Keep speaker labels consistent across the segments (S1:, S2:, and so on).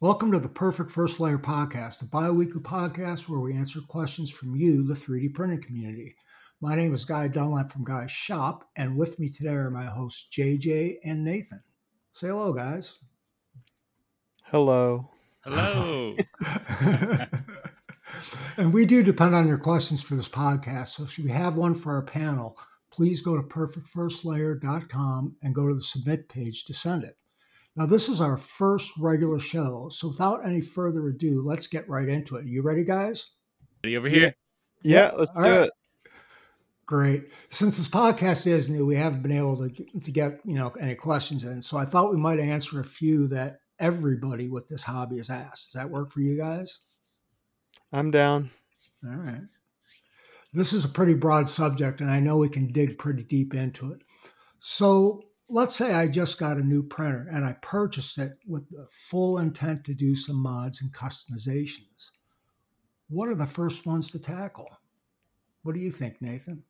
S1: Welcome to the Perfect First Layer Podcast, a bi weekly podcast where we answer questions from you, the 3D printing community. My name is Guy Dunlap from Guy's Shop, and with me today are my hosts JJ and Nathan. Say hello, guys.
S2: Hello.
S3: Hello.
S1: and we do depend on your questions for this podcast. So if you have one for our panel, please go to perfectfirstlayer.com and go to the submit page to send it. Now, this is our first regular show. So without any further ado, let's get right into it. You ready, guys?
S3: Ready over here?
S2: Yeah, yeah let's All do right. it.
S1: Great. Since this podcast is new, we haven't been able to get, to get you know any questions in. So I thought we might answer a few that everybody with this hobby has asked. Does that work for you guys?
S2: I'm down.
S1: All right. This is a pretty broad subject, and I know we can dig pretty deep into it. So let's say I just got a new printer and I purchased it with the full intent to do some mods and customizations. What are the first ones to tackle? What do you think, Nathan?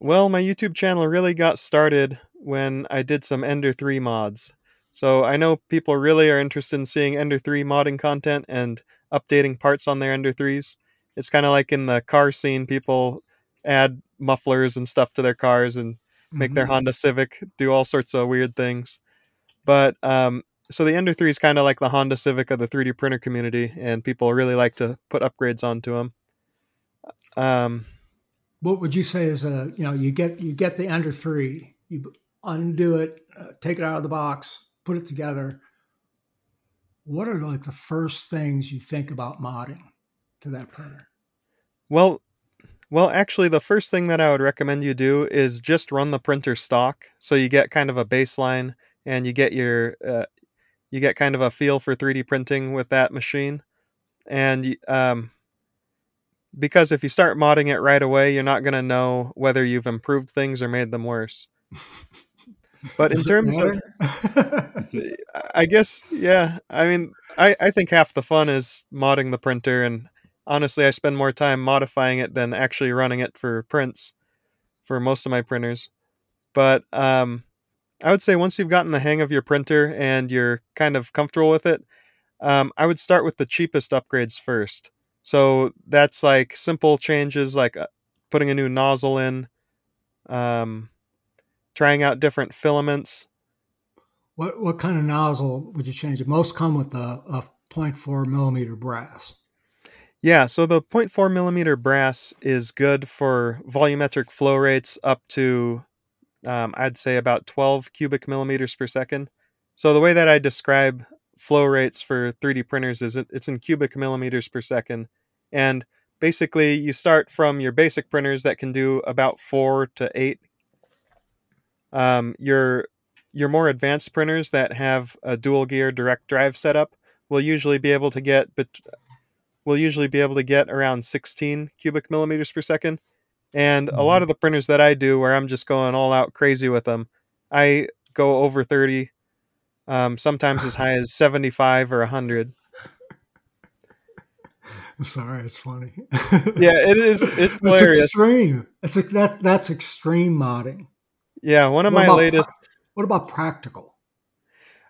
S2: Well, my YouTube channel really got started when I did some Ender 3 mods. So I know people really are interested in seeing Ender 3 modding content and updating parts on their Ender 3s. It's kind of like in the car scene, people add mufflers and stuff to their cars and make mm-hmm. their Honda Civic do all sorts of weird things. But um, so the Ender 3 is kind of like the Honda Civic of the 3D printer community, and people really like to put upgrades onto them. Um,
S1: what would you say is a you know you get you get the Ender 3, you undo it, uh, take it out of the box, put it together. What are like the first things you think about modding to that printer?
S2: Well, well, actually, the first thing that I would recommend you do is just run the printer stock, so you get kind of a baseline and you get your uh, you get kind of a feel for 3D printing with that machine. And um, because if you start modding it right away, you're not going to know whether you've improved things or made them worse. But in terms of, I guess, yeah. I mean, I I think half the fun is modding the printer and honestly, I spend more time modifying it than actually running it for prints for most of my printers. But um, I would say once you've gotten the hang of your printer and you're kind of comfortable with it, um, I would start with the cheapest upgrades first. So that's like simple changes like uh, putting a new nozzle in, um, trying out different filaments.
S1: What what kind of nozzle would you change? Most come with a, a 0.4 millimeter brass.
S2: Yeah, so the 0.4 millimeter brass is good for volumetric flow rates up to, um, I'd say, about 12 cubic millimeters per second. So the way that I describe flow rates for 3D printers is it, it's in cubic millimeters per second. And basically, you start from your basic printers that can do about four to eight. Um, your your more advanced printers that have a dual gear direct drive setup will usually be able to get bet- will usually be able to get around 16 cubic millimeters per second. And mm-hmm. a lot mm-hmm. of the printers that I do, where I'm just going all out crazy with them, I go over 30, um, sometimes as high as 75 or 100.
S1: I'm sorry, it's funny.
S2: yeah, it is. It's hilarious.
S1: It's extreme. It's like that. That's extreme modding.
S2: Yeah, one of what my latest.
S1: What about practical?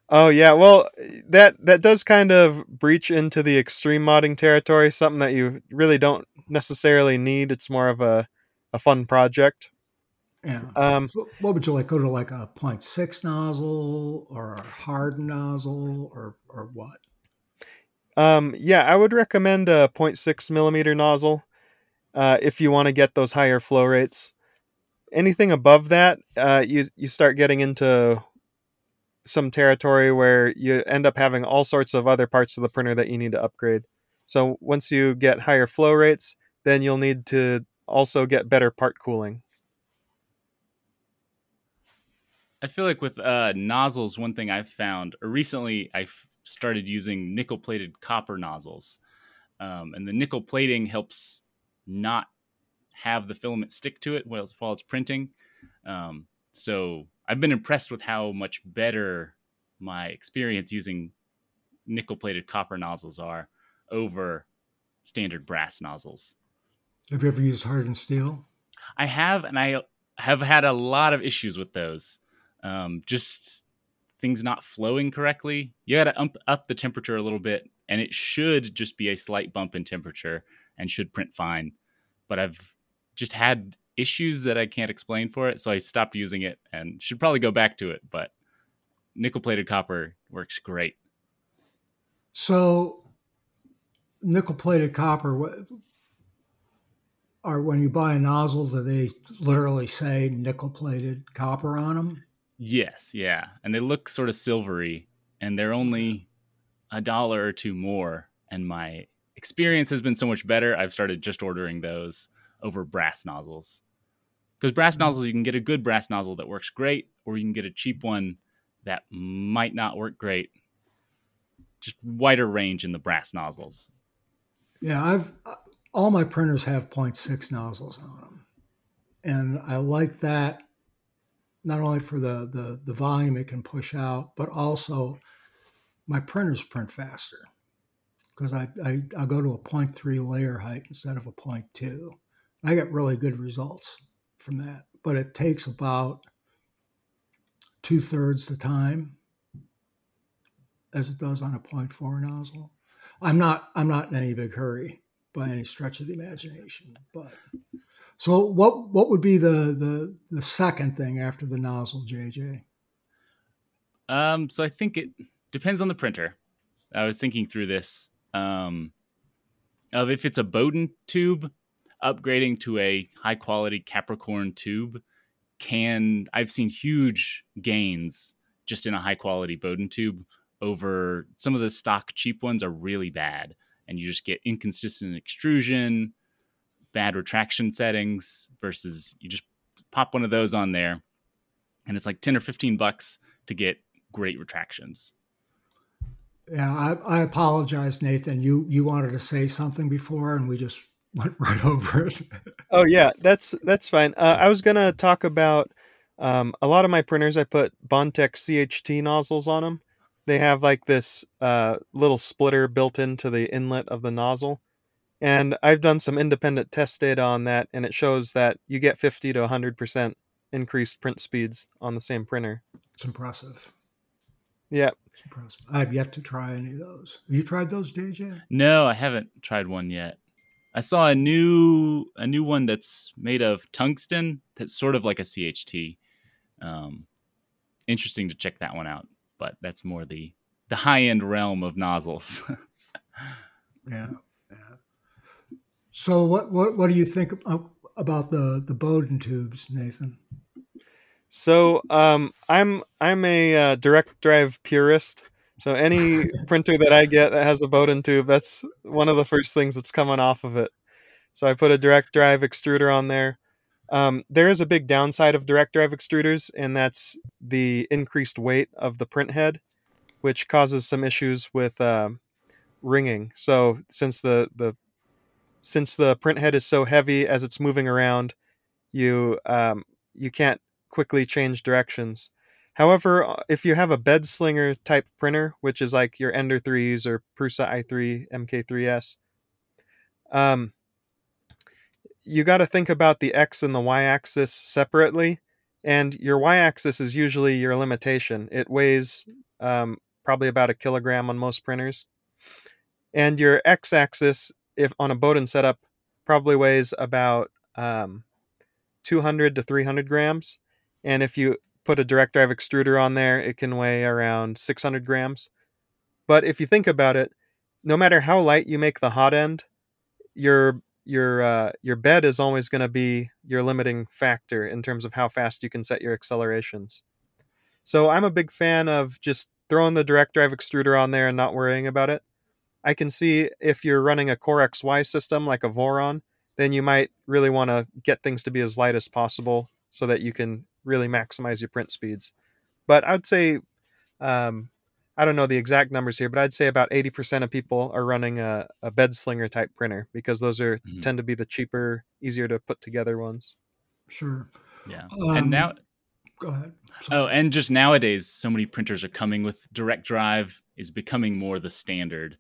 S2: Oh yeah, well that that does kind of breach into the extreme modding territory, something that you really don't necessarily need. It's more of a a fun project.
S1: Yeah. Um, so what would you like? Go to like a 0.6 nozzle or a hard nozzle or or what?
S2: Um, yeah, I would recommend a 0.6 millimeter nozzle uh, if you want to get those higher flow rates. Anything above that, uh, you you start getting into some territory where you end up having all sorts of other parts of the printer that you need to upgrade. So once you get higher flow rates, then you'll need to also get better part cooling.
S3: I feel like with uh, nozzles, one thing I've found, recently I've started using nickel plated copper nozzles. Um, and the nickel plating helps not have the filament stick to it while it's, while it's printing. Um, so I've been impressed with how much better my experience using nickel plated copper nozzles are over standard brass nozzles.
S1: Have you ever used hardened steel?
S3: I have, and I have had a lot of issues with those. Um, just things not flowing correctly, you got to up, up the temperature a little bit, and it should just be a slight bump in temperature and should print fine. But I've just had issues that I can't explain for it, so I stopped using it and should probably go back to it. But nickel plated copper works great.
S1: So, nickel plated copper, are when you buy a nozzle, do they literally say nickel plated copper on them?
S3: Yes, yeah. And they look sort of silvery and they're only a dollar or two more. And my experience has been so much better. I've started just ordering those over brass nozzles. Because brass nozzles, you can get a good brass nozzle that works great, or you can get a cheap one that might not work great. Just wider range in the brass nozzles.
S1: Yeah, I've uh, all my printers have 0.6 nozzles on them, and I like that not only for the, the, the volume it can push out, but also my printers print faster because I, I, I go to a 0.3 layer height instead of a 0.2. I get really good results from that, but it takes about two thirds the time as it does on a 0.4 nozzle. I'm not I'm not in any big hurry by any stretch of the imagination, but so what what would be the the the second thing after the nozzle, JJ?
S3: Um, so I think it depends on the printer. I was thinking through this. Um, of if it's a Bowden tube, upgrading to a high quality Capricorn tube can I've seen huge gains just in a high quality Bowden tube over some of the stock cheap ones are really bad and you just get inconsistent extrusion bad retraction settings versus you just pop one of those on there and it's like 10 or 15 bucks to get great retractions.
S1: Yeah, I, I apologize, Nathan. You you wanted to say something before, and we just went right over it.
S2: oh yeah, that's that's fine. Uh, I was gonna talk about um, a lot of my printers. I put Bondtech CHT nozzles on them. They have like this uh, little splitter built into the inlet of the nozzle, and I've done some independent test data on that, and it shows that you get 50 to 100% increased print speeds on the same printer.
S1: It's impressive.
S2: Yeah.
S1: It's impressive. I've yet to try any of those. Have you tried those, JJ?
S3: No, I haven't tried one yet. I saw a new a new one that's made of tungsten that's sort of like a CHT. Um, interesting to check that one out, but that's more the the high end realm of nozzles.
S1: yeah. So what what what do you think about the the Bowden tubes, Nathan?
S2: So um, I'm I'm a uh, direct drive purist. So any printer that I get that has a Bowden tube, that's one of the first things that's coming off of it. So I put a direct drive extruder on there. Um, there is a big downside of direct drive extruders, and that's the increased weight of the print head, which causes some issues with uh, ringing. So since the the since the print head is so heavy as it's moving around, you um, you can't quickly change directions. However, uh, if you have a bed slinger type printer, which is like your Ender 3s or Prusa i3 MK3S, um, you got to think about the X and the Y axis separately. And your Y axis is usually your limitation. It weighs um, probably about a kilogram on most printers. And your X axis if on a Bowden setup, probably weighs about um, 200 to 300 grams. And if you put a direct drive extruder on there, it can weigh around 600 grams. But if you think about it, no matter how light you make the hot end, your your uh, your bed is always going to be your limiting factor in terms of how fast you can set your accelerations. So I'm a big fan of just throwing the direct drive extruder on there and not worrying about it. I can see if you're running a Core XY system like a Voron, then you might really want to get things to be as light as possible so that you can really maximize your print speeds. But I would say, um, I don't know the exact numbers here, but I'd say about 80% of people are running a, a bed slinger type printer because those are mm-hmm. tend to be the cheaper, easier to put together ones.
S1: Sure.
S3: Yeah. Um, and now,
S1: go ahead.
S3: Sorry. Oh, and just nowadays, so many printers are coming with direct drive is becoming more the standard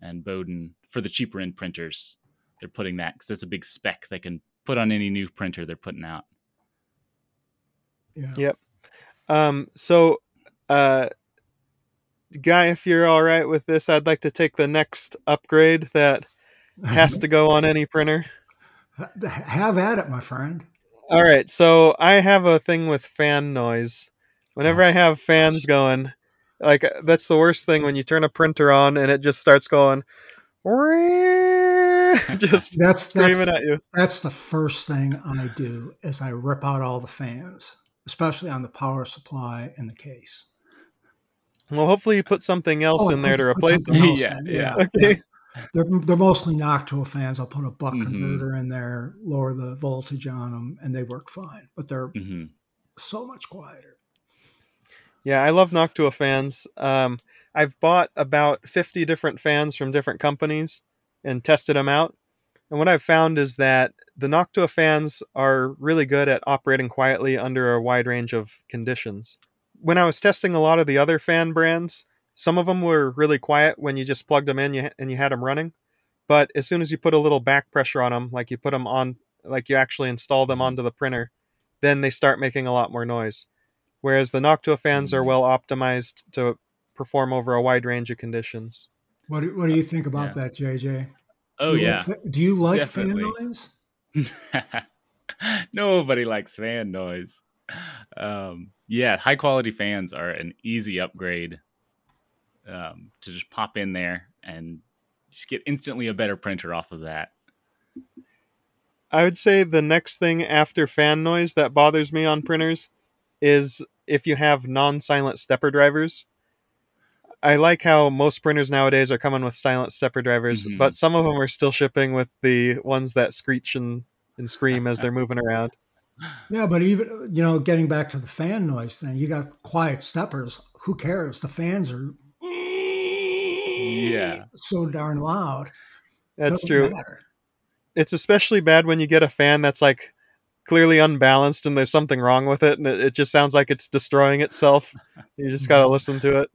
S3: and Bowden for the cheaper end printers. They're putting that because that's a big spec they can put on any new printer they're putting out.
S2: Yeah. Yep. Um, so Uh, guy, if you're all right with this, I'd like to take the next upgrade that has to go on any printer.
S1: Have at it, my friend.
S2: All right, so I have a thing with fan noise. Whenever I have fans going, like that's the worst thing when you turn a printer on and it just starts going just
S1: that's
S2: screaming
S1: that's,
S2: at you.
S1: That's the first thing I do is I rip out all the fans, especially on the power supply and the case.
S2: Well, hopefully you put something else
S1: Oh,
S2: in there to replace them.
S1: else
S3: Yeah, yeah.
S2: Okay.
S1: They're they're mostly Noctua fans. I'll put a buck
S3: Mhm.
S1: converter in there, lower the voltage on them, and they work fine. But they're
S3: hmm
S1: so much quieter.
S2: Yeah, I love Noctua fans. Um, I've bought about 50 different fans from different companies and tested them out. And what I've found is that the Noctua fans are really good at operating quietly under a wide range of conditions. When I was testing a lot of the other fan brands, some of them were really quiet when you just plugged them in and you had them running. But as soon as you put a little back pressure on them, like you put them on, like you actually install them onto the printer, then they start making a lot more noise whereas the Noctua fans are
S3: Mhm.
S2: well optimized to perform over a wide range of conditions.
S1: What do, what do you think about
S3: Yeah.
S1: that, JJ?
S3: Oh
S1: Do you
S3: yeah.
S1: like do you like
S3: Definitely.
S1: fan noise?
S3: Nobody likes fan noise. Um, yeah, high quality fans are an easy upgrade um, to just pop in there and just get instantly a better printer off of that.
S2: I would say the next thing after fan noise that bothers me on printers is if you have non silent stepper drivers. I like how most printers nowadays are coming with silent stepper drivers,
S3: Mhm.
S2: but some of them are still shipping with the ones that screech and, and scream as they're moving around.
S1: Yeah, but even you know, getting back to the fan noise thing, you got quiet steppers. Who cares? The fans are
S3: Yeah.
S1: so darn loud.
S2: That's
S1: Doesn't
S2: true.
S1: matter.
S2: it's especially bad when you get a fan that's like clearly unbalanced and there's something wrong with it and it, it just sounds like it's destroying itself you just got to listen to it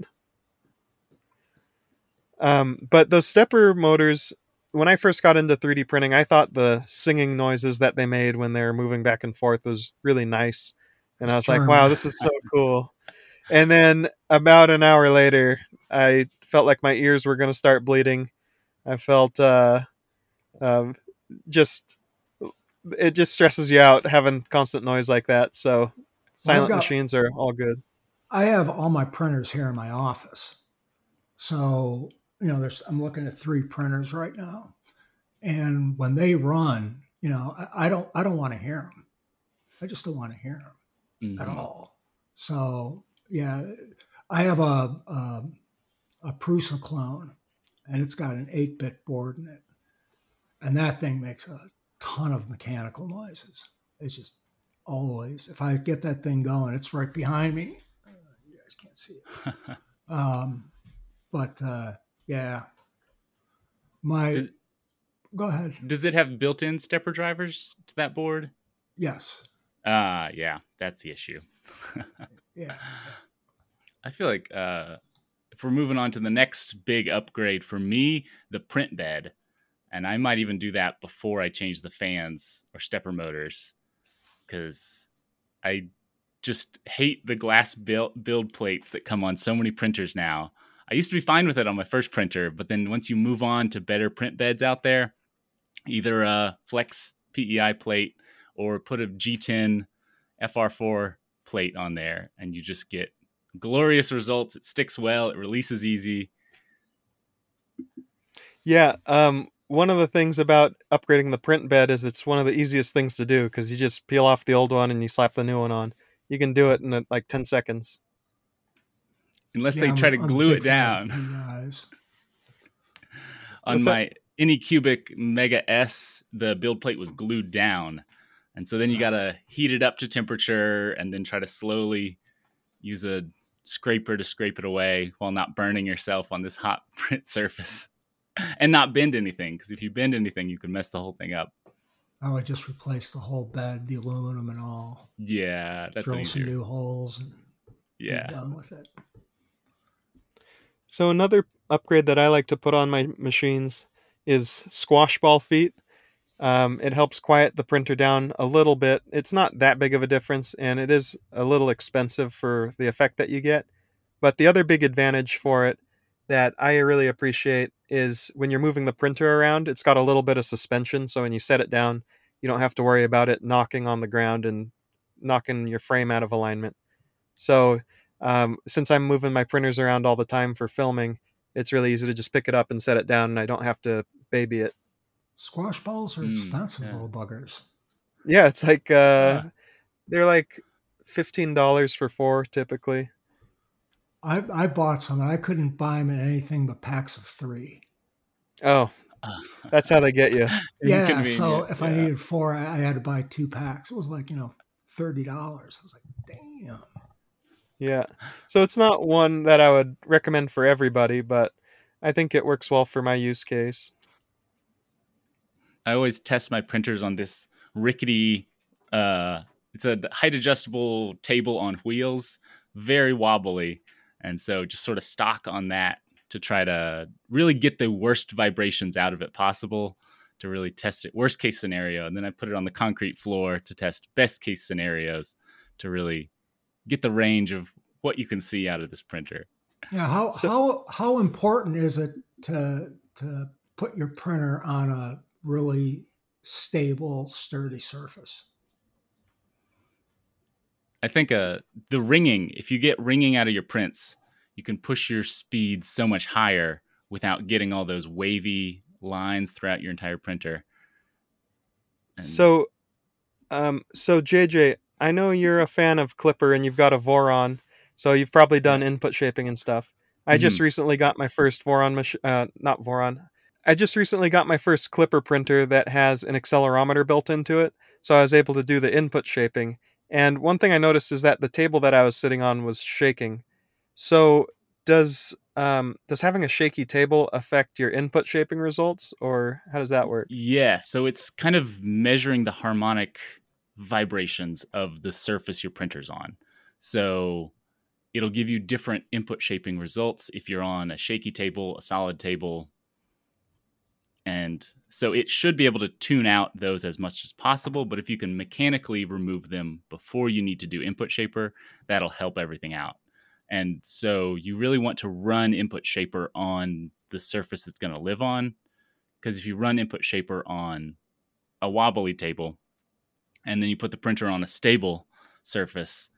S2: um, but those stepper motors when i first got into 3d printing i thought the singing noises that they made when they were moving back and forth was really nice and i was like wow this is so cool and then about an hour later i felt like my ears were going to start bleeding i felt uh, um, just it just stresses you out having constant noise like that. So silent
S1: got-
S2: machines are all good.
S1: I have all my printers here in my office. So, you know, there's I'm looking at three printers right now. And when they run, you know, I, I don't I don't want to hear them. I just don't want to hear them at
S3: Mhm.
S1: all. So, yeah, I have a a, a Prusa clone and it's got an 8-bit board in it. And that thing makes a ton of mechanical noises. It's just always if I get that thing going, it's right behind me. Uh, You guys can't see it. Um, but uh, yeah, my
S3: Does-
S1: go ahead.
S3: Does it have built-in stepper drivers to that board?
S1: Yes,
S3: Ah, yeah, that's the issue.
S1: yeah.
S3: I feel like uh, if we're moving on to the next big upgrade for me, the print bed, and I might even do that before I change the fans or stepper motors, because I just hate the glass build, build plates that come on so many printers now. I used to be fine with it on my first printer, but then once you move on to better print beds out there, either a flex PEI plate or put a G10 FR4 plate on there, and you just get glorious results. It sticks well, it releases easy.
S2: Yeah. Um, one of the things about upgrading the print bed is it's one of the easiest things to do because you just peel off the old one and you slap the new one on. You can do it in uh, like 10 seconds.
S3: Unless
S1: Yeah,
S3: they
S1: I'm-
S3: try to
S1: I'm
S3: glue it
S1: big fan of
S3: down. on
S2: What's
S3: my Anycubic Mega S, the build plate was glued down. And so then you got to heat it up to temperature and then try to slowly use a scraper to scrape it away while not burning yourself on this hot print surface and not bend anything. Because if you bend anything, you can mess the whole thing up.
S1: oh I would just replace the whole bed, the aluminum and all.
S3: Yeah, that's
S1: drill some new holes and
S3: Yeah.
S1: be done with it.
S2: So another upgrade that I like to put on my machines is squash ball feet. Um, it helps quiet the printer down a little bit. It's not that big of a difference, and it is a little expensive for the effect that you get. But the other big advantage for it that I really appreciate is when you're moving the printer around, it's got a little bit of suspension. So when you set it down, you don't have to worry about it knocking on the ground and knocking your frame out of alignment. So um, since I'm moving my printers around all the time for filming, it's really easy to just pick it up and set it down, and I don't have to baby it.
S1: Squash balls are
S3: Mm,
S1: expensive
S3: yeah.
S1: little buggers.
S2: Yeah, it's like uh,
S3: Yeah.
S2: they're like fifteen dollars for four typically.
S1: I, I bought some and I couldn't buy them in anything but packs of three.
S2: Oh, that's how they get you.
S1: Yeah, so
S3: Inconvenient,
S1: if I needed four, I, I had to buy two packs. It was like, you know, $30. I was like, damn.
S2: Yeah. So it's not one that I would recommend for everybody, but I think it works well for my use case.
S3: I always test my printers on this rickety. Uh, it's a height adjustable table on wheels, very wobbly, and so just sort of stock on that to try to really get the worst vibrations out of it possible to really test it worst case scenario and then i put it on the concrete floor to test best case scenarios to really get the range of what you can see out of this printer
S1: Yeah, how
S2: So-
S1: how how important is it to to put your printer on a really stable, sturdy surface?
S3: I think uh, the ringing, if you get ringing out of your prints, you can push your speed so much higher without getting all those wavy lines throughout your entire printer. And-
S2: So, um, so JJ, I know you're a fan of Klipper and you've got a Voron, so you've probably done input shaping and stuff. I just recently got my first Voron mach- uh, not Voron. I just recently got my first Klipper printer that has an accelerometer built into it, so I was able to do the input shaping. And one thing I noticed is that the table that I was sitting on was shaking. So, does um, does having a shaky table affect your input shaping results, or how does that work?
S3: yeah, so it's kind of measuring the harmonic vibrations of the surface your printer's on. So it'll give you different input shaping results if you're on a shaky table, a solid table. And so it should be able to tune out those as much as possible. But if you can mechanically remove them before you need to do input shaper, that'll help everything out. And so you really want to run input shaper on the surface it's going to live on. Because if you run input shaper on a wobbly table and then you put the printer on a stable surface,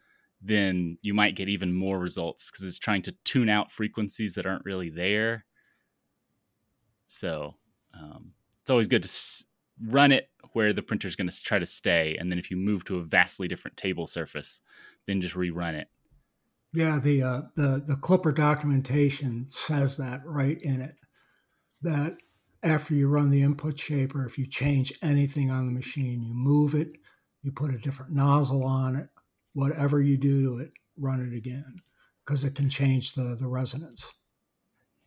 S3: then you might get even more results because it's trying to tune out frequencies that aren't really there. So um, it's always good to s- run it where the printer is going to try to stay, and then if you move to a vastly different table surface, then just rerun it.
S1: Yeah, the uh, the the Klipper documentation says that right in it. That after you run the input shaper, if you change anything on the machine, you move it, you put a different nozzle on it, whatever you do to it, run it again because it can change the the resonance.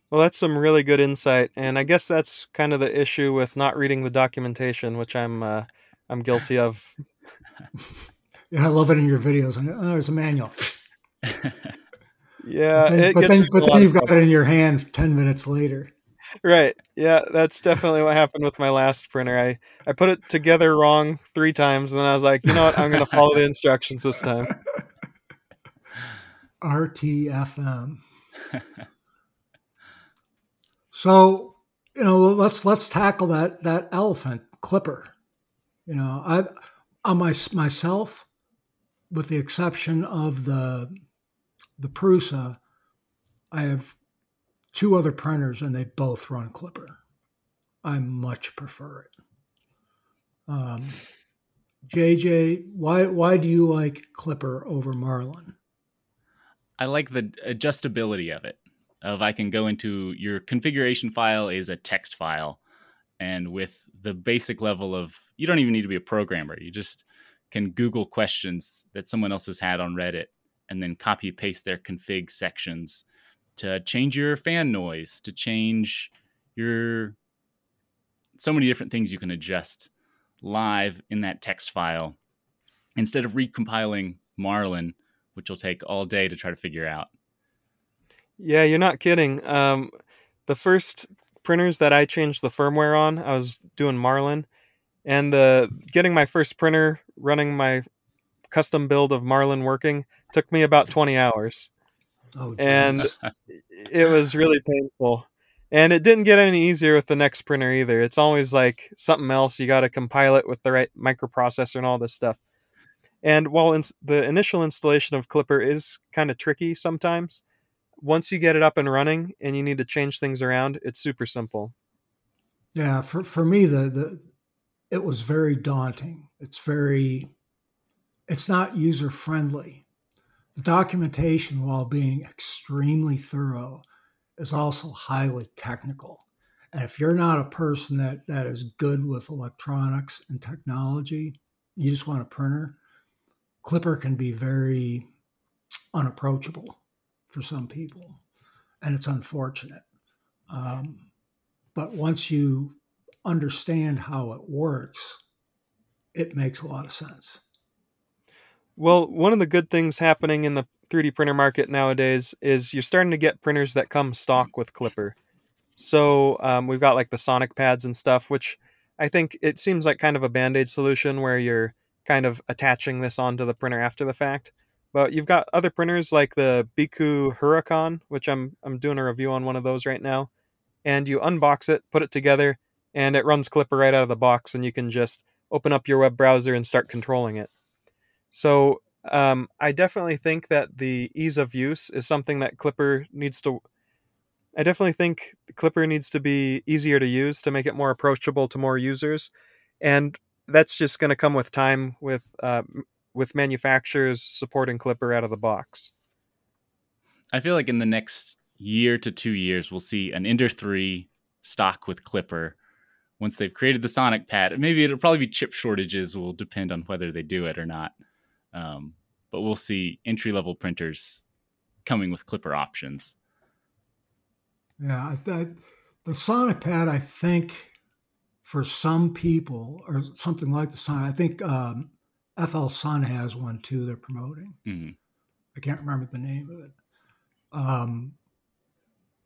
S2: Well, that's some really good insight, and I guess that's kind of the issue with not reading the documentation, which I'm uh, I'm guilty of.
S1: Yeah, I love it in your videos. And oh, there's a manual.
S2: Yeah,
S1: but then,
S2: it
S1: but
S2: gets
S1: then,
S2: me in a
S1: but then you've got
S2: trouble.
S1: it in your hand ten minutes later.
S2: Right. Yeah, that's definitely what happened with my last printer. I I put it together wrong three times, and then I was like, you know what, I'm going to follow the instructions this time.
S1: RTFM. so you know, let's let's tackle that that elephant Klipper. You know, I on my myself, with the exception of the the Prusa, I have two other printers and they both run Klipper. I much prefer it. Um, JJ, why why do you like Klipper over Marlin?
S3: I like the adjustability of it. Of I can go into your configuration file is a text file, and with the basic level of you don't even need to be a programmer. You just can Google questions that someone else has had on Reddit, and then copy paste their config sections to change your fan noise, to change your so many different things you can adjust live in that text file instead of recompiling Marlin, which will take all day to try to figure out.
S2: Yeah, you're not kidding. Um, the first printers that I changed the firmware on, I was doing Marlin, and the getting my first printer running my custom build of Marlin working took me about 20 hours.
S1: Oh,
S2: and it was really painful. And it didn't get any easier with the next printer either. It's always like something else. You got to compile it with the right microprocessor and all this stuff. And while ins- the initial installation of Klipper is kind of tricky sometimes, once you get it up and running and you need to change things around, it's super simple.
S1: yeah, for for me the the it was very daunting. It's very it's not user friendly. The documentation, while being extremely thorough, is also highly technical. And if you're not a person that, that is good with electronics and technology, you just want a printer, Klipper can be very unapproachable for some people. And it's unfortunate. Um, but once you understand how it works, it makes a lot of sense.
S2: Well, one of the good things happening in the 3D printer market nowadays is you're starting to get printers that come stock with Klipper. So um, we've got like the Sonic pads and stuff, which I think it seems like kind of a band aid solution where you're kind of attaching this onto the printer after the fact. But you've got other printers like the BIQU Hurakan, which I'm I'm doing a review on one of those right now. And you unbox it, put it together, and it runs Klipper right out of the box, and you can just open up your web browser and start controlling it. So um, I definitely think that the ease of use is something that Klipper needs to. I definitely think Klipper needs to be easier to use to make it more approachable to more users, and that's just going to come with time with uh, with manufacturers supporting Klipper out of the box.
S3: I feel like in the next year to two years, we'll see an Ender 3 stock with Klipper. once they've created the Sonic pad. Maybe it'll probably be chip shortages, will depend on whether they do it or not. Um, but we'll see entry level printers coming with Klipper options.
S1: Yeah, I the Sonic Pad, I think, for some people, or something like the Sonic, I think um, FL Sun has one too. They're promoting.
S3: Mhm.
S1: I can't remember the name of it. Um,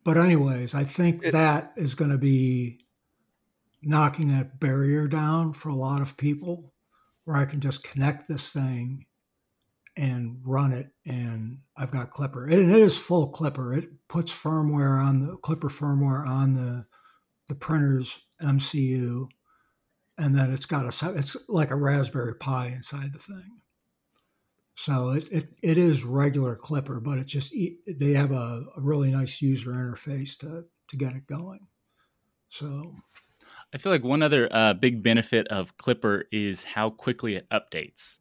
S1: but anyways, I think
S2: It-
S1: that is going to be knocking that barrier down for a lot of people, where I can just connect this thing and run it, and I've got Klipper. It, it is full Klipper. It puts firmware on the Klipper firmware on the the printer's MCU, and then it's got a it's like a Raspberry Pi inside the thing. So it, it, it is regular Klipper, but it just they have a, a really nice user interface to to get it going. So
S3: I feel like one other uh, big benefit of Klipper is how quickly it updates.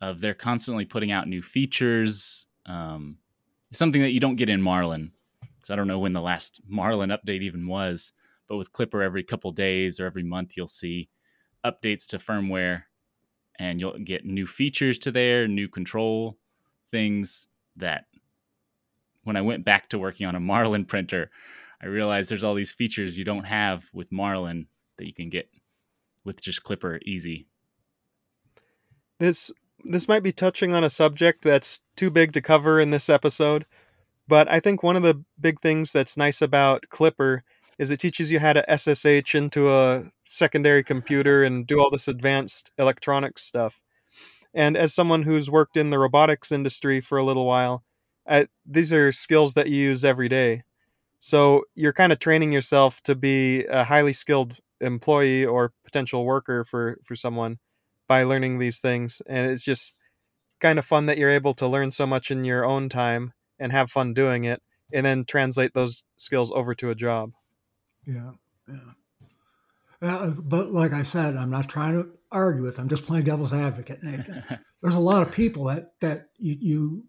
S3: Of they're constantly putting out new features, um, something that you don't get in Marlin. Because I don't know when the last Marlin update even was, but with Klipper, every couple days or every month, you'll see updates to firmware, and you'll get new features to there, new control things that. When I went back to working on a Marlin printer, I realized there's all these features you don't have with Marlin that you can get with just Klipper easy.
S2: This this might be touching on a subject that's too big to cover in this episode, but I think one of the big things that's nice about Klipper is it teaches you how to SSH into a secondary computer and do all this advanced electronics stuff. And as someone who's worked in the robotics industry for a little while, I, these are skills that you use every day. So you're kind of training yourself to be a highly skilled employee or potential worker for for someone by learning these things and it's just kind of fun that you're able to learn so much in your own time and have fun doing it and then translate those skills over to a job
S1: yeah, yeah. Uh, but like I said, I'm not trying to argue with. I'm just playing devil's advocate, Nathan. There's a lot of people that that you, you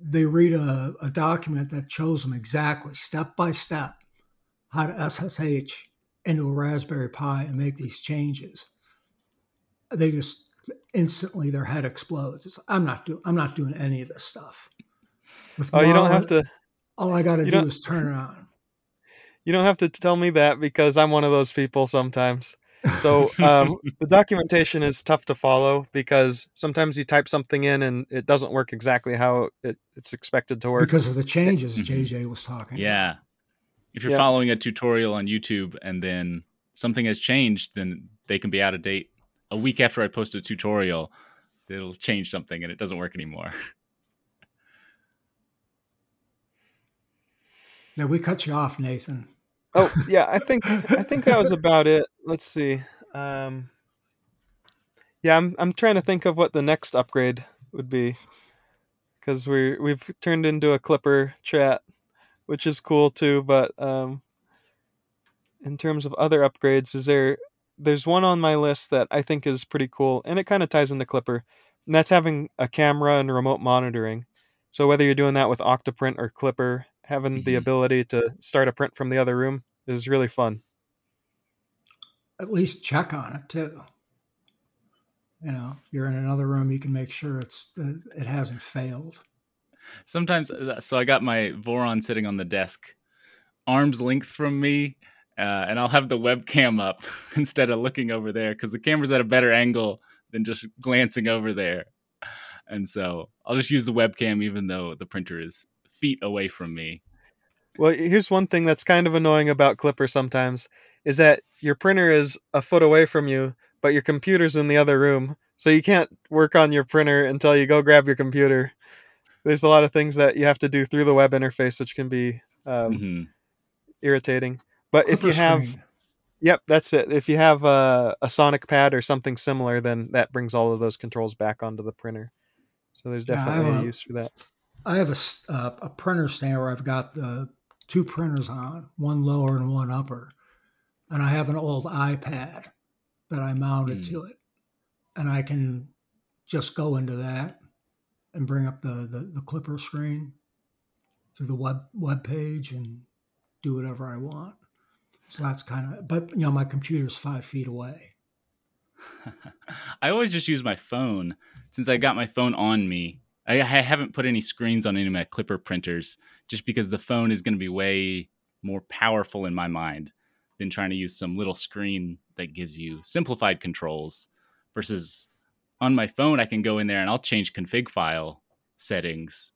S1: they read a, a document that shows them exactly step by step how to SSH into a Raspberry Pi and make these changes. They just instantly their head explodes. It's, I'm not doing. I'm not doing any of this stuff. With
S2: oh you don't have to
S1: All I got to do is turn it on.
S2: you don't have to tell me that because i'm one of those people sometimes so um, the documentation is tough to follow because sometimes you type something in and it doesn't work exactly how it, it's expected to work
S1: because of the changes. JJ was talking.
S3: yeah. If you're
S2: Yeah.
S3: following a tutorial on YouTube and then something has changed, then they can be out of date. A week after I post a tutorial, it'll change something and it doesn't work anymore.
S1: Yeah, we cut you off, Nathan.
S2: Oh yeah, I think I think that was about it. Let's see. Um, yeah, I'm I'm trying to think of what the next upgrade would be because we we've turned into a Klipper chat, which is cool too. But um, in terms of other upgrades, is there? There's one on my list that I think is pretty cool, and it kind of ties into Klipper, and that's having a camera and remote monitoring. So whether you're doing that with Octoprint or Klipper, having the
S3: Mhm.
S2: ability to start a print from the other room is really fun.
S1: At least check on it too. You know, you're in another room, you can make sure it's uh, it hasn't failed.
S3: Sometimes, uh, so I got my Voron sitting on the desk, arm's length from me, uh, and I'll have the webcam up instead of looking over there because the camera's at a better angle than just glancing over there. And so I'll just use the webcam even though the printer is feet away from me.
S2: Well, here's one thing that's kind of annoying about Klipper sometimes is that your printer is a foot away from you, but your computer's in the other room. So you can't work on your printer until you go grab your computer. There's a lot of things that you have to do through the web interface, which can be um,
S3: Mhm.
S2: irritating. But if you have,
S1: screen.
S2: yep, that's it. If you have a, a Sonic pad or something similar, then that brings all of those controls back onto the printer. So there's definitely
S1: have
S2: a
S1: a-
S2: use for that.
S1: I have a, uh, a printer stand where I've got the two printers on, one lower and one upper. And I have an old iPad that I mounted
S3: Mm.
S1: to it. And I can just go into that and bring up the, the, the Klipper screen through the web web page and do whatever I want. So that's kind of, but you know, my computer's five feet away.
S3: I always just use my phone since I got my phone on me. I, I haven't put any screens on any of my Klipper printers just because the phone is going to be way more powerful in my mind than trying to use some little screen that gives you simplified controls versus on my phone I can go in there and I'll change config file settings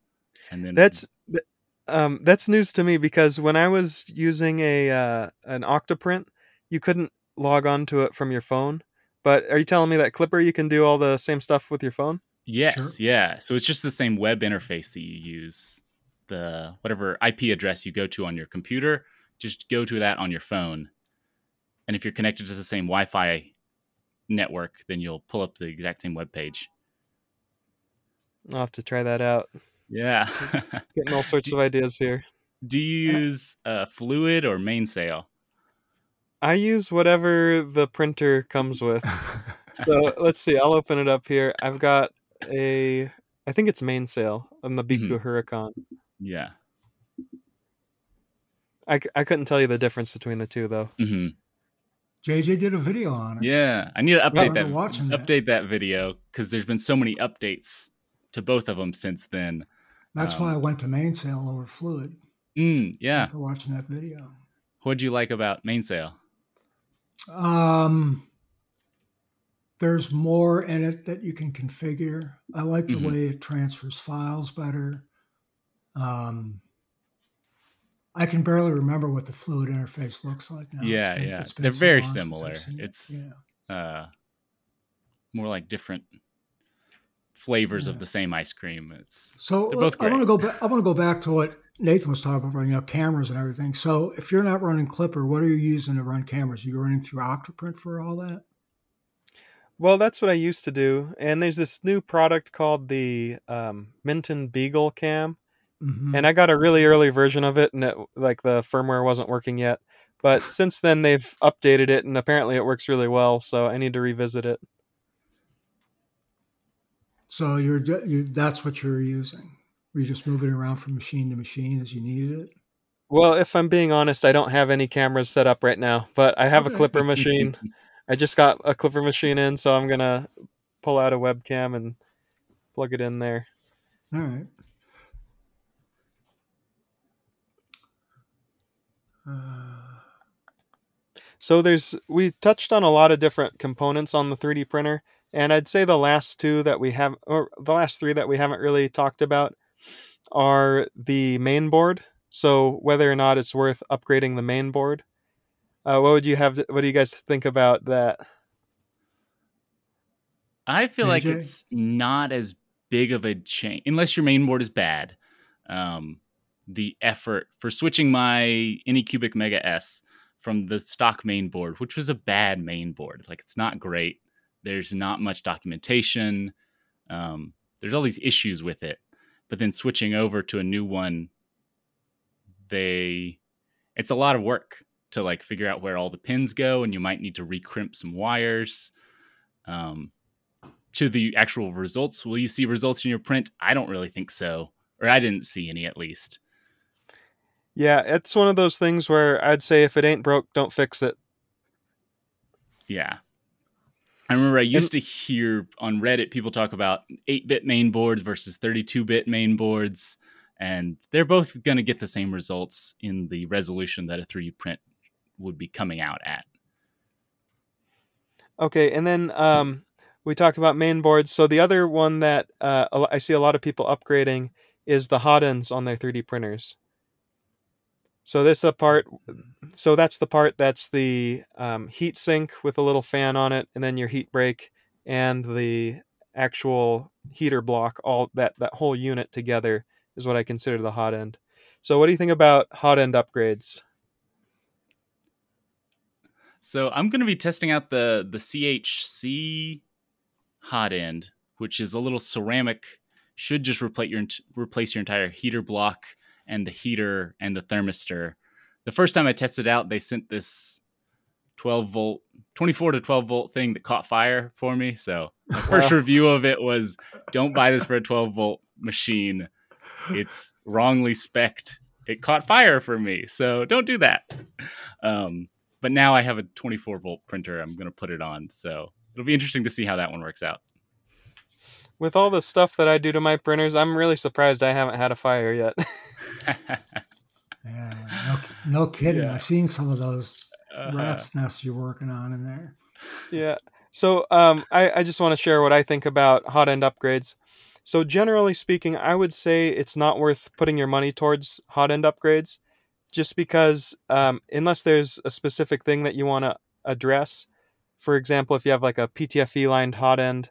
S3: and then
S2: That's th- um, that's news to me because when I was using a uh, an Octoprint, you couldn't log on to it from your phone. But are you telling me that Klipper you can do all the same stuff with your phone?
S3: Yes,
S1: Sure.
S3: yeah. So it's just the same web interface that you use. The whatever IP address you go to on your computer, just go to that on your phone. And if you're connected to the same Wi-Fi network, then you'll pull up the exact same web page.
S2: I'll have to try that out.
S3: Yeah.
S2: Getting all sorts of ideas here.
S3: Do you use uh, Fluidd or Mainsail?
S2: I use whatever the printer comes with. So let's see. I'll open it up here. I've got a, I think it's mainsail on the BIQU
S3: Mhm.
S2: Hurakan.
S3: Yeah.
S2: I, I couldn't tell you the difference between the two though.
S3: Mm-hmm.
S1: JJ did a video on it.
S3: Yeah. I need to update
S1: remember
S3: that.
S1: watching that.
S3: Update that video because there's been so many updates to both of them since then.
S1: That's
S3: Um,
S1: why I went to mainsail over fluidd
S3: Mm, yeah.
S1: after watching that video.
S3: What'd you like about Mainsail?
S1: Um, there's more in it that you can configure. I like the
S3: Mhm.
S1: way it transfers files better. Um, I can barely remember what the fluidd interface looks like now.
S3: Yeah,
S1: been-
S3: yeah. They're
S1: so
S3: very similar.
S1: It.
S3: It's-
S1: yeah.
S3: uh more like different flavors
S1: Yeah.
S3: of the same ice cream. It's
S1: So
S3: They're both
S1: I want to go back. I want to go back to what Nathan was talking about, you know, cameras and everything. So if you're not running Klipper, what are you using to run cameras? Are you running through Octoprint for all that?
S2: Well, that's what I used to do. And there's this new product called the um, Mintion Beagle Cam.
S1: Mhm.
S2: and I got a really early version of it, and it, like the firmware wasn't working yet. But since then, they've updated it, and apparently it works really well. So I need to revisit it.
S1: So you're, you that's what you're using. Were you just moving around from machine to machine as you needed it?
S2: Well, if I'm being honest, I don't have any cameras set up right now, but I have a Klipper machine. I just got a Klipper machine in, so I'm gonna pull out a webcam and plug it in there.
S1: All right. Uh,
S2: So there's we touched on a lot of different components on the 3D printer, and I'd say the last two that we have, or the last three that we haven't really talked about, are the main board. So whether or not it's worth upgrading the main board, uh, what would you have? What do you guys think about that?
S3: I feel like it's not as big of a change unless your main board is bad. Um, the effort for switching my Anycubic Mega S from the stock main board, which was a bad main board. Like it's not great. There's not much documentation. Um, there's all these issues with it. But then switching over to a new one, they it's a lot of work to like figure out where all the pins go, and you might need to recrimp some wires. Um, to the actual results, will you see results in your print? I don't really think so, or I didn't see any at least.
S2: Yeah, it's one of those things where I'd say if it ain't broke, don't fix it.
S3: Yeah. I remember I used and, to hear on Reddit people talk about 8 bit main boards versus 32 bit main boards, and they're both going to get the same results in the resolution that a 3D print would be coming out at.
S2: Okay, and then um, we talk about main boards. So the other one that uh, I see a lot of people upgrading is the hot ends on their 3D printers. So this the part. So that's the part that's the um, heat sink with a little fan on it, and then your heat break and the actual heater block. All that that whole unit together is what I consider the hot end. So what do you think about hot end upgrades?
S3: So I'm going to be testing out the the CHC hot end, which is a little ceramic. Should just replace your replace your entire heater block and the heater and the thermistor. The first time I tested out, they sent this 12 volt, 24 to 12 volt thing that caught fire for me. So my first review of it was don't buy this for a 12 volt machine. It's wrongly specced. It caught fire for me. So don't do that. Um, but now I have a 24 volt printer I'm going to put it on. So it'll be interesting to see how that one works out.
S2: With all the stuff that I do to my printers, I'm really surprised I haven't had a fire yet.
S1: yeah, no, no kidding. Yeah. I've seen some of those uh, rat's nests you're working on in there.
S2: Yeah. So um, I, I just want to share what I think about hot end upgrades. So generally speaking, I would say it's not worth putting your money towards hot end upgrades, just because um, unless there's a specific thing that you want to address. For example, if you have like a PTFE lined hot end.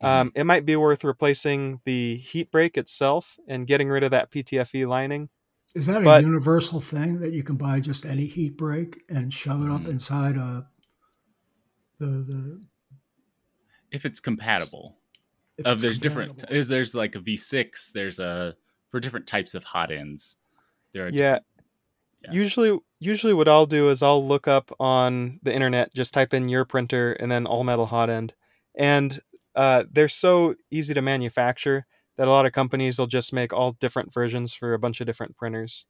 S2: Um, it might be worth replacing the heat break itself and getting rid of that PTFE lining.
S1: Is that but, a universal thing that you can buy just any heat break and shove it up mm. inside a the the
S3: if it's compatible. If of there's compatible. different is there's like a V6, there's a for different types of hot ends.
S2: There are yeah. yeah. Usually usually what I'll do is I'll look up on the internet, just type in your printer and then all metal hot end. And uh, they're so easy to manufacture that a lot of companies will just make all different versions for a bunch of different printers.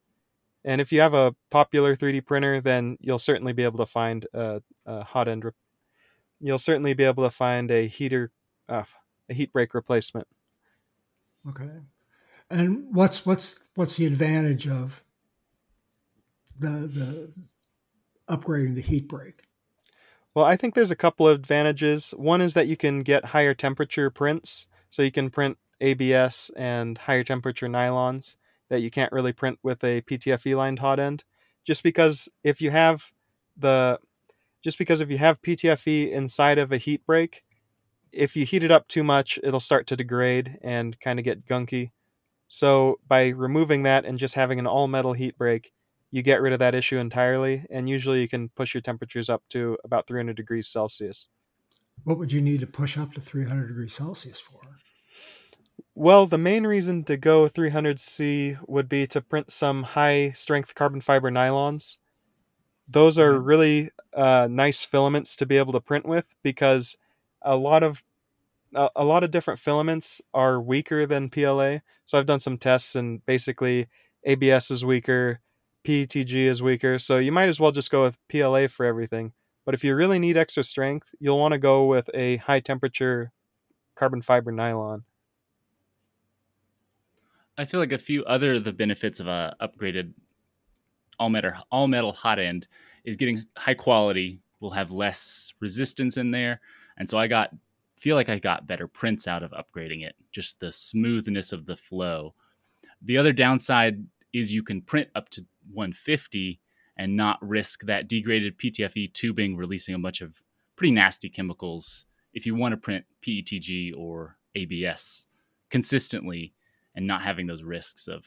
S2: And if you have a popular 3D printer, then you'll certainly be able to find a, a hot end. Re- you'll certainly be able to find a heater, uh, a heat break replacement.
S1: Okay. And what's what's what's the advantage of the the upgrading the heat break?
S2: Well, I think there's a couple of advantages. One is that you can get higher temperature prints, so you can print ABS and higher temperature nylons that you can't really print with a PTFE lined hot end. Just because if you have the just because if you have PTFE inside of a heat break, if you heat it up too much, it'll start to degrade and kind of get gunky. So by removing that and just having an all metal heat break, you get rid of that issue entirely, and usually you can push your temperatures up to about 300 degrees Celsius.
S1: What would you need to push up to 300 degrees Celsius for?
S2: Well, the main reason to go 300C would be to print some high strength carbon fiber nylons. Those are mm-hmm. really uh, nice filaments to be able to print with because a lot of a, a lot of different filaments are weaker than PLA. So I've done some tests and basically ABS is weaker, PETG is weaker. So you might as well just go with PLA for everything. But if you really need extra strength, you'll want to go with a high temperature carbon fiber nylon.
S3: I feel like a few other of the benefits of a upgraded all metal all metal hot end is getting high quality. Will have less resistance in there, and so I got feel like I got better prints out of upgrading it. Just the smoothness of the flow. The other downside is you can print up to 150 and not risk that degraded PTFE tubing releasing a bunch of pretty nasty chemicals if you want to print PETG or ABS consistently and not having those risks of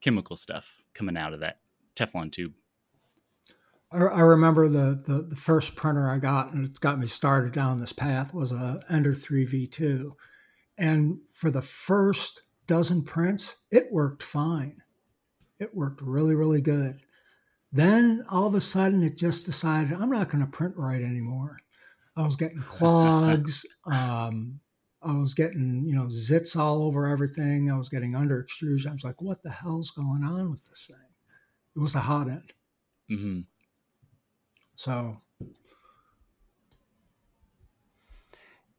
S3: chemical stuff coming out of that Teflon tube.
S1: I, remember the, the, the first printer I got, and it's got me started down this path, was a Ender 3 V2. And for the first dozen prints, it worked fine. It worked really, really good. Then all of a sudden, it just decided I'm not going to print right anymore. I was getting clogs. um, I was getting, you know, zits all over everything. I was getting under extrusion. I was like, what the hell's going on with this thing? It was a hot end.
S3: Mm-hmm.
S1: So,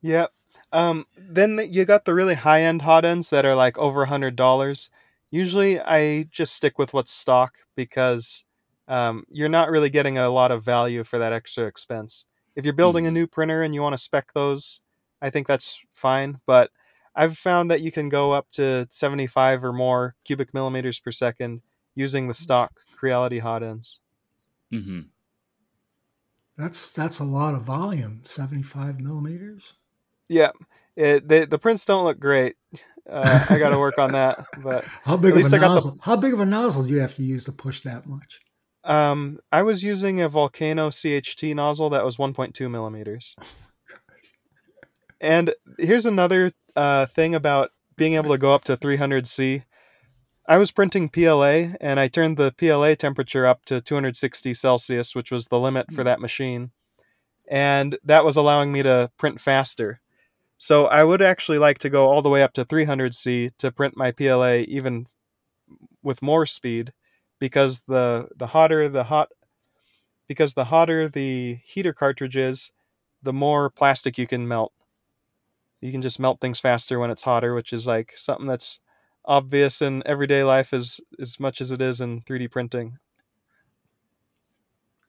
S2: Yep. Um, then the- you got the really high end hot ends that are like over a hundred dollars. Usually, I just stick with what's stock because um, you're not really getting a lot of value for that extra expense. If you're building a
S3: Mhm.
S2: new printer and you want to spec those, I think that's fine. But I've found that you can go up to 75 or more cubic millimeters per second using the stock Creality hot ends.
S3: Mm-hmm.
S1: that's that's a lot of volume 75 millimeters
S2: Yeah, it, they, the prints don't look great. Uh, I got to work on that, but
S1: how big of a
S2: got the-
S1: how big of a nozzle do you have to use to push that much
S2: Um, I was using a Volcano CHT nozzle that was 1.2 millimeters. And here's another uh, thing about being able to go up to 300C. I was printing PLA, and I turned the PLA temperature up to 260 Celsius, which was the limit for that machine. And that was allowing me to print faster. So I would actually like to go all the way up to 300C to print my PLA even with more speed because the the hotter the hot because the hotter the heater cartridge is, the more plastic you can melt. You can just melt things faster when it's hotter, which is like something that's obvious in everyday life as as much as it is in 3D printing.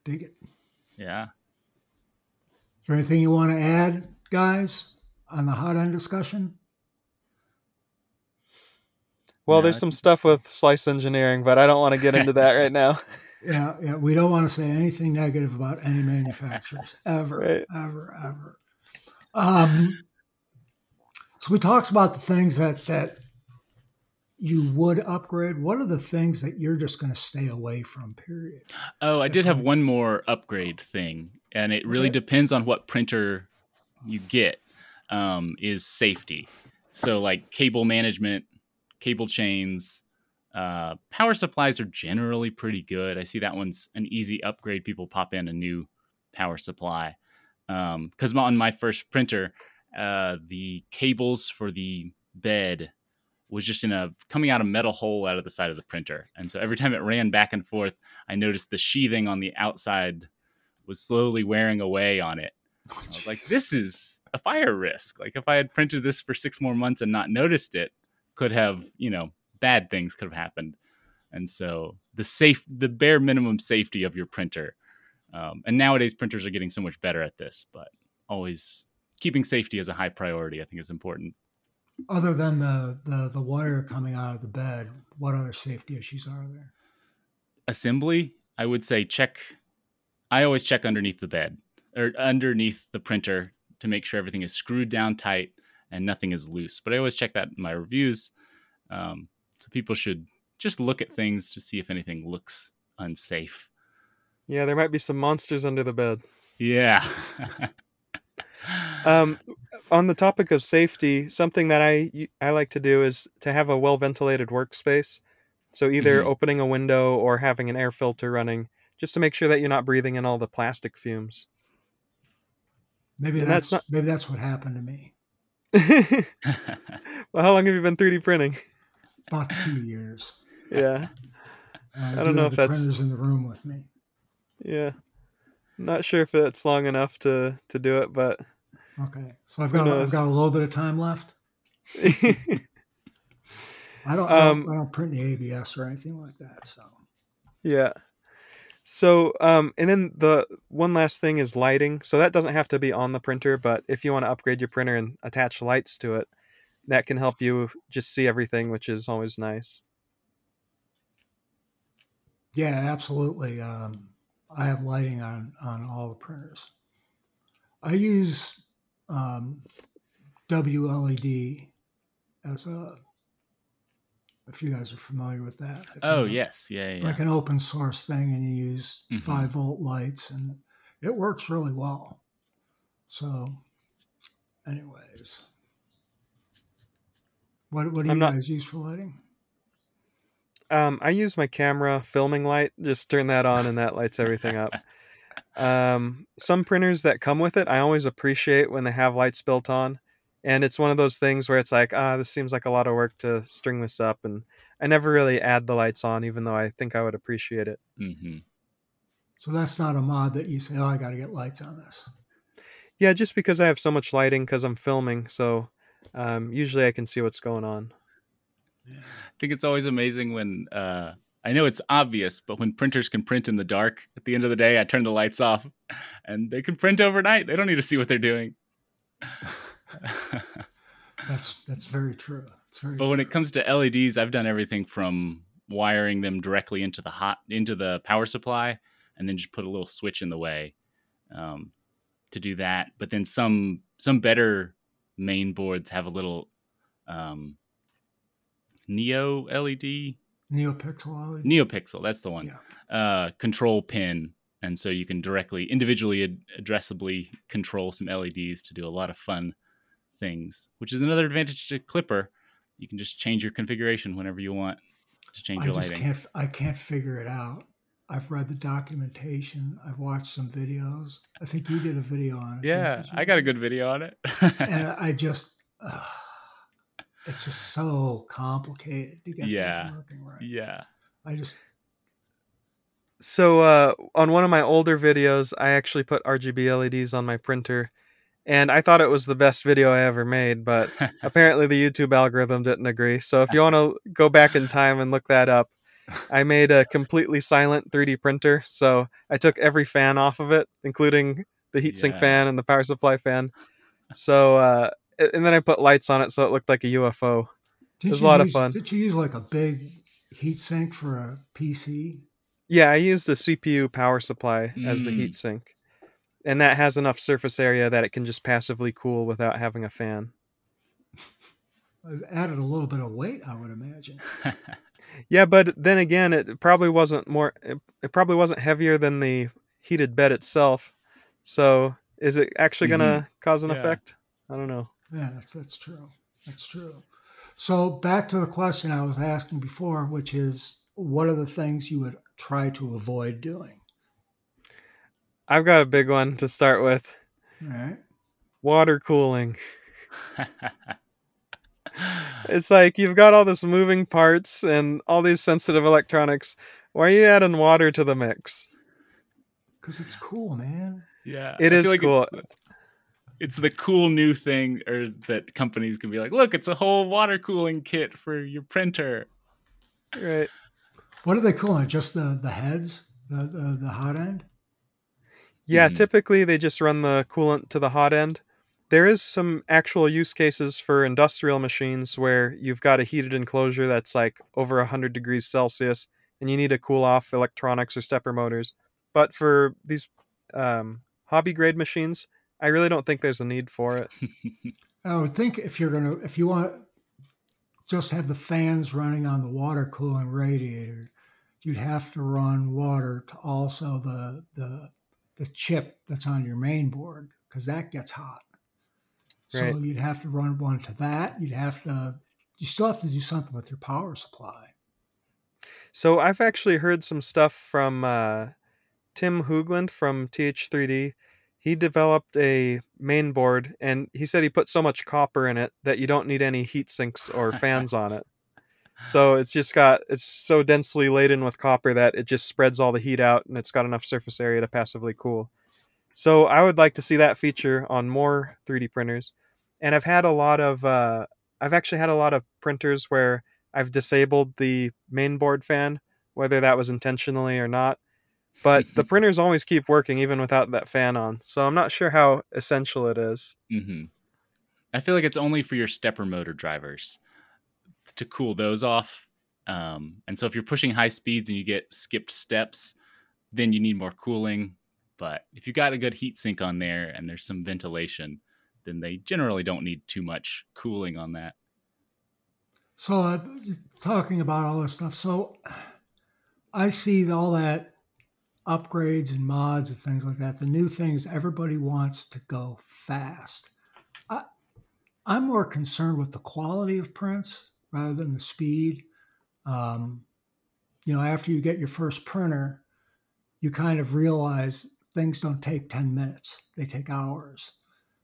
S1: dig it
S3: Yeah.
S1: is there anything you want to add guys on the hot end discussion
S2: Well,
S3: Yeah,
S2: there's some stuff with slice engineering, but I don't want to get into that right now.
S1: yeah yeah we don't want to say anything negative about any manufacturers ever
S2: Right.
S1: ever ever um so we talked about the things that that you would upgrade what are the things that you're just going to stay away from period
S3: Oh, I
S1: That's
S3: did have
S1: fine.
S3: one more upgrade thing, and it really
S1: Okay.
S3: depends on what printer you get. Um, is safety. So like cable management, cable chains, uh, power supplies are generally pretty good. I see that one's an easy upgrade. People pop in a new power supply. Because on my first printer, uh, the cables for the bed was just in a coming out of a metal hole out of the side of the printer. And so every time it ran back and forth, I noticed the sheathing on the outside was slowly wearing away on it. I was like, this is a fire risk. Like if I had printed this for six more months and not noticed it, could have, you know, bad things could have happened. And so the safe, the bare minimum safety of your printer. Um, and nowadays printers are getting so much better at this, but always keeping safety as a high priority, I think is important.
S1: other than the, the the wire coming out of the bed what other safety issues are there
S3: assembly, I would say check. I always check underneath the bed or underneath the printer to make sure everything is screwed down tight and nothing is loose. But I always check that in my reviews. Um, so people should just look at things to see if anything looks unsafe.
S2: Yeah, there might be some monsters under the bed.
S3: Yeah.
S2: Um, on the topic of safety, something that I I like to do is to have a well ventilated workspace. So either
S3: Mhm.
S2: opening a window or having an air filter running, just to make sure that you're not breathing in all the plastic fumes.
S1: Maybe
S2: And
S1: that's,
S2: that's not-
S1: maybe that's what happened to me.
S2: Well, how long have you been 3D printing?
S1: about two years.
S2: Yeah,
S1: Uh,
S2: don't
S1: do
S2: know if
S1: the
S2: that's-
S1: printers in the room with me.
S2: Yeah. Not sure if it's long enough to to do it, but
S1: okay. So i've got i've got a little bit of time left? I don't, I,
S2: Um,
S1: don't I don't print the abs or anything like that so.
S2: Yeah. So, um, and then the one last thing is lighting. So that doesn't have to be on the printer, but if you want to upgrade your printer and attach lights to it, that can help you just see everything, which is always nice.
S1: Yeah, absolutely. Um, I have lighting on on all the printers. I use um, WLED as a If you guys are familiar with that.
S3: It's oh a, yes, yeah,
S1: It's
S3: yeah.
S1: like an open source thing, and you use mm-hmm. five volt lights, and it works really well. So, anyways, what what do you I'm guys not... use for lighting?
S2: Um, I use my camera filming light. Just turn that on, and that lights everything up. Um, some printers that come with it, I always appreciate when they have lights built on, and it's one of those things where it's like, ah, this seems like a lot of work to string this up, and I never really add the lights on, even though I think I would appreciate it.
S3: Mm-hmm.
S1: So that's not a mod that you say, oh, I got to get lights on this.
S2: Yeah, just because I have so much lighting because I'm filming, so um, usually I can see what's going on.
S3: I think it's always amazing when uh, I know it's obvious, but when printers can print in the dark, at the end of the day, I turn the lights off, and they can print overnight. They don't need to see what they're doing.
S1: that's that's very true. Very
S3: but
S1: true.
S3: when it comes to LEDs, I've done everything from wiring them directly into the hot into the power supply, and then just put a little switch in the way um, to do that. But then some some better main boards have a little um, Neo LED.
S1: NeoPixel LED.
S3: NeoPixel, that's the one.
S1: Yeah.
S3: Uh, control pin, and so you can directly, individually, ad- addressably control some LEDs to do a lot of fun things. Which is another advantage to Klipper. You can just change your configuration whenever you want to change
S1: I
S3: your
S1: just
S3: lighting.
S1: Can't, I can't figure it out. I've read the documentation. I've watched some videos. I think you did a video on it.
S3: Yeah, I got a good video on it.
S1: and I just, uh, it's just so complicated to get
S3: yeah.
S1: working right.
S3: Yeah.
S1: I just.
S2: So uh, on one of my older videos, I actually put RGB LEDs on my printer, and I thought it was the best video I ever made. But apparently, the YouTube algorithm didn't agree. So if you want to go back in time and look that up, I made a completely silent 3D printer. So I took every fan off of it, including the heatsink yeah. fan and the power supply fan. So, uh, and then I put lights on it so it looked like a UFO. Did it was a lot
S1: use,
S2: of fun.
S1: Did you use like a big heatsink for a PC?
S2: Yeah, I used a CPU power supply mm. as the
S3: Mm.
S2: heatsink. And that has enough surface area that it can just passively cool without having a fan.
S1: I've added a little bit of weight, I would imagine.
S2: Yeah, but then again, it probably wasn't more. It, it probably wasn't heavier than the heated bed itself. So, is it actually going to
S3: mm-hmm.
S2: cause an
S3: Yeah.
S2: effect? I don't know.
S1: Yeah, that's that's true. That's true. So back to the question I was asking before, which is, what are the things you would try to avoid doing?
S2: I've got a big one to start with.
S1: All right.
S2: Water cooling. It's like you've got all this moving parts and all these sensitive electronics. Why are you adding water to the mix?
S1: Because it's cool, man.
S3: yeah.
S2: It
S3: I
S2: is
S3: like
S2: cool.
S3: it- it's the cool new thing or that companies can be like, look, it's a whole water cooling kit for your printer.
S2: Right.
S1: What are they cooling? Just the the heads, the the, the hot end.
S2: Yeah,
S3: Mhm.
S2: typically they just run the coolant to the hot end. There is some actual use cases for industrial machines where you've got a heated enclosure that's like over 100 degrees Celsius and you need to cool off electronics or stepper motors. But for these um, hobby grade machines, I really don't think there's a need for it.
S1: I would think if you're gonna if you want to just have the fans running on the water cooling radiator, you'd have to run water to also the the the chip that's on your main board because that gets hot. So you'd have to run one to that. You'd have to you still have to do something with your power supply.
S2: So I've actually heard some stuff from uh, Tim Hoogland from TH3D. He developed a main board, and he said he put so much copper in it that you don't need any heat sinks or fans on it. So it's just got it's so densely laden with copper that it just spreads all the heat out, and it's got enough surface area to passively cool. So I would like to see that feature on more 3D printers. And I've had a lot of uh, I've actually had a lot of printers where I've disabled the main board fan, whether that was intentionally or not. But the printers always keep working even without that fan on. So I'm not sure how essential it is.
S3: hmm I feel like it's only for your stepper motor drivers to cool those off. Um, and so if you're pushing high speeds and you get skipped steps, then you need more cooling. But if you got a good heat sink on there and there's some ventilation, then they generally don't need too much cooling on that.
S1: So, uh, talking about all this stuff, so I see all that upgrades and mods and things like that. The new things everybody wants to go fast. I, I'm more concerned with the quality of prints rather than the speed. Um, you know, after you get your first printer, you kind of realize things don't take 10 minutes, they take hours.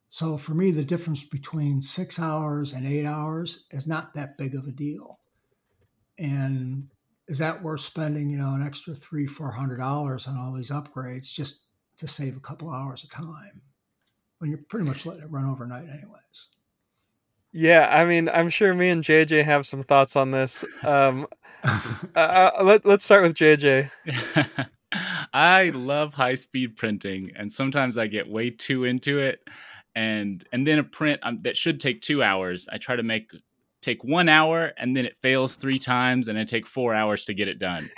S1: So for me, the difference between six hours and eight hours is not that big of a deal. And is that worth spending, you know, an extra three, four hundred dollars on all these upgrades just to save a couple hours of time when you're pretty much letting it run overnight anyways?
S2: Yeah, I mean, I'm sure me and JJ have some thoughts on this. Um, uh, uh, let, let's start with JJ.
S3: I love high speed printing, and sometimes I get way too into it and and then a print um, that should take two hours i try to make take one hour and then it fails three times and i take four hours to get it done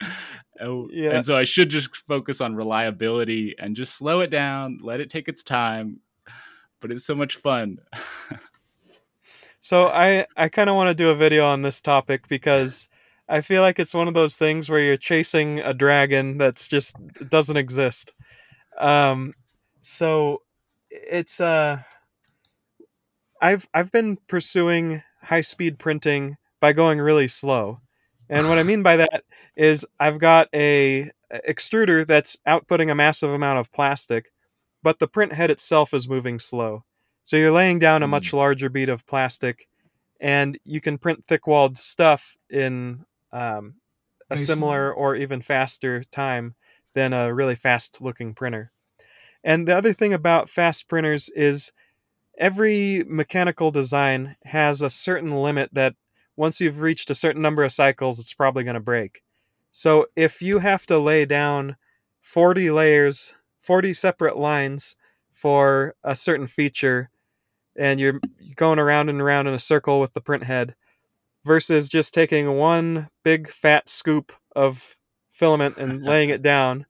S3: oh yeah and so i should just focus on reliability and just slow it down let it take its time but it's so much fun
S2: so i i kind of want to do a video on this topic because i feel like it's one of those things where you're chasing a dragon that's just doesn't exist um so it's uh I've I've been pursuing high speed printing by going really slow. And what I mean by that is I've got a extruder that's outputting a massive amount of plastic, but the print head itself is moving slow. So you're laying down a much hmm. larger bead of plastic, and you can print thick-walled stuff in um, a similar or even faster time than a really fast-looking printer. And the other thing about fast printers is every mechanical design has a certain limit that once you've reached a certain number of cycles, it's probably going to break. So if you have to lay down 40 layers, 40 separate lines for a certain feature, and you're going around and around in a circle with the print head, versus just taking one big fat scoop of filament and laying it down,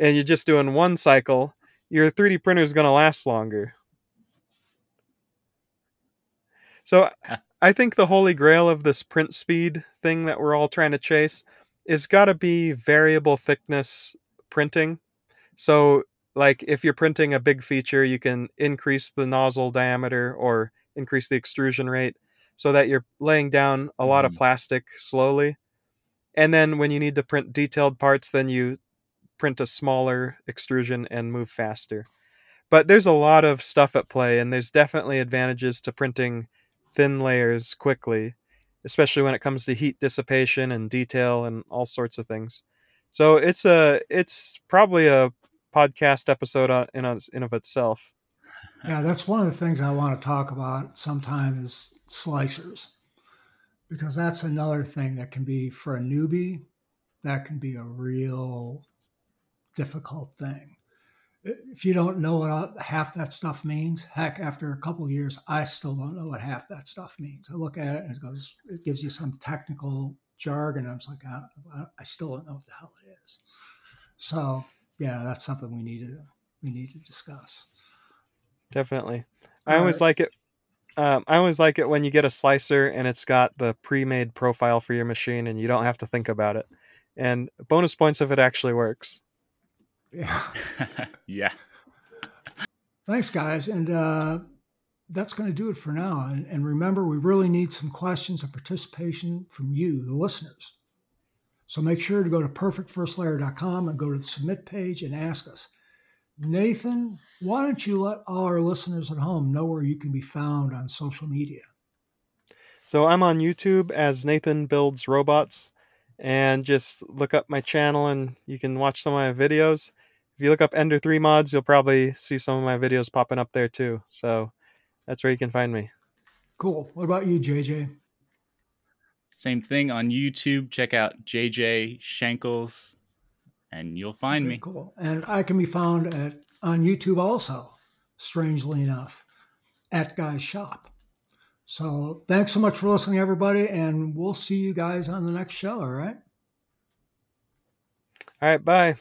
S2: and you're just doing one cycle, your 3D printer is going to last longer. So I think the holy grail of this print speed thing that we're all trying to chase is got to be variable thickness printing. So like if you're printing a big feature, you can increase the nozzle diameter or increase the extrusion rate so that you're laying down a lot mm. of plastic slowly. And then when you need to print detailed parts, then you print a smaller extrusion and move faster. But there's a lot of stuff at play, and there's definitely advantages to printing thin layers quickly, especially when it comes to heat dissipation and detail and all sorts of things. So it's a it's probably a podcast episode uh, in in of itself.
S1: Yeah, that's one of the things I want to talk about sometime is slicers. Because that's another thing that can be for a newbie, that can be a real difficult thing. If you don't know what half that stuff means, heck, after a couple years, I still don't know what half that stuff means. I look at it and it goes, it gives you some technical jargon. I'm like, I, I still don't know what the hell it is. So yeah, that's something we need to we need to discuss.
S2: Definitely, I always like it. Um, I always like it when you get a slicer and it's got the pre-made profile for your machine and you don't have to think about it. And bonus points if it actually works.
S1: Yeah.
S3: yeah.
S1: Thanks, guys. And uh, that's going to do it for now. And, and remember, we really need some questions and participation from you, the listeners. So make sure to go to perfectfirstlayer.com and go to the submit page and ask us. Nathan, why don't you let all our listeners at home know where you can be found on social media?
S2: So I'm on YouTube as Nathan Builds Robots and just look up my channel and you can watch some of my videos. If you look up Ender 3 mods, you'll probably see some of my videos popping up there too. So that's where you can find me.
S1: Cool. What about you, JJ?
S3: Same thing on YouTube. Check out JJ Shankles and you'll find okay, me.
S1: Cool. And I can be found at on YouTube also, strangely enough, at Guy's Shop. So thanks so much for listening, everybody, and we'll see you guys on the next show. All right.
S2: All right. Bye.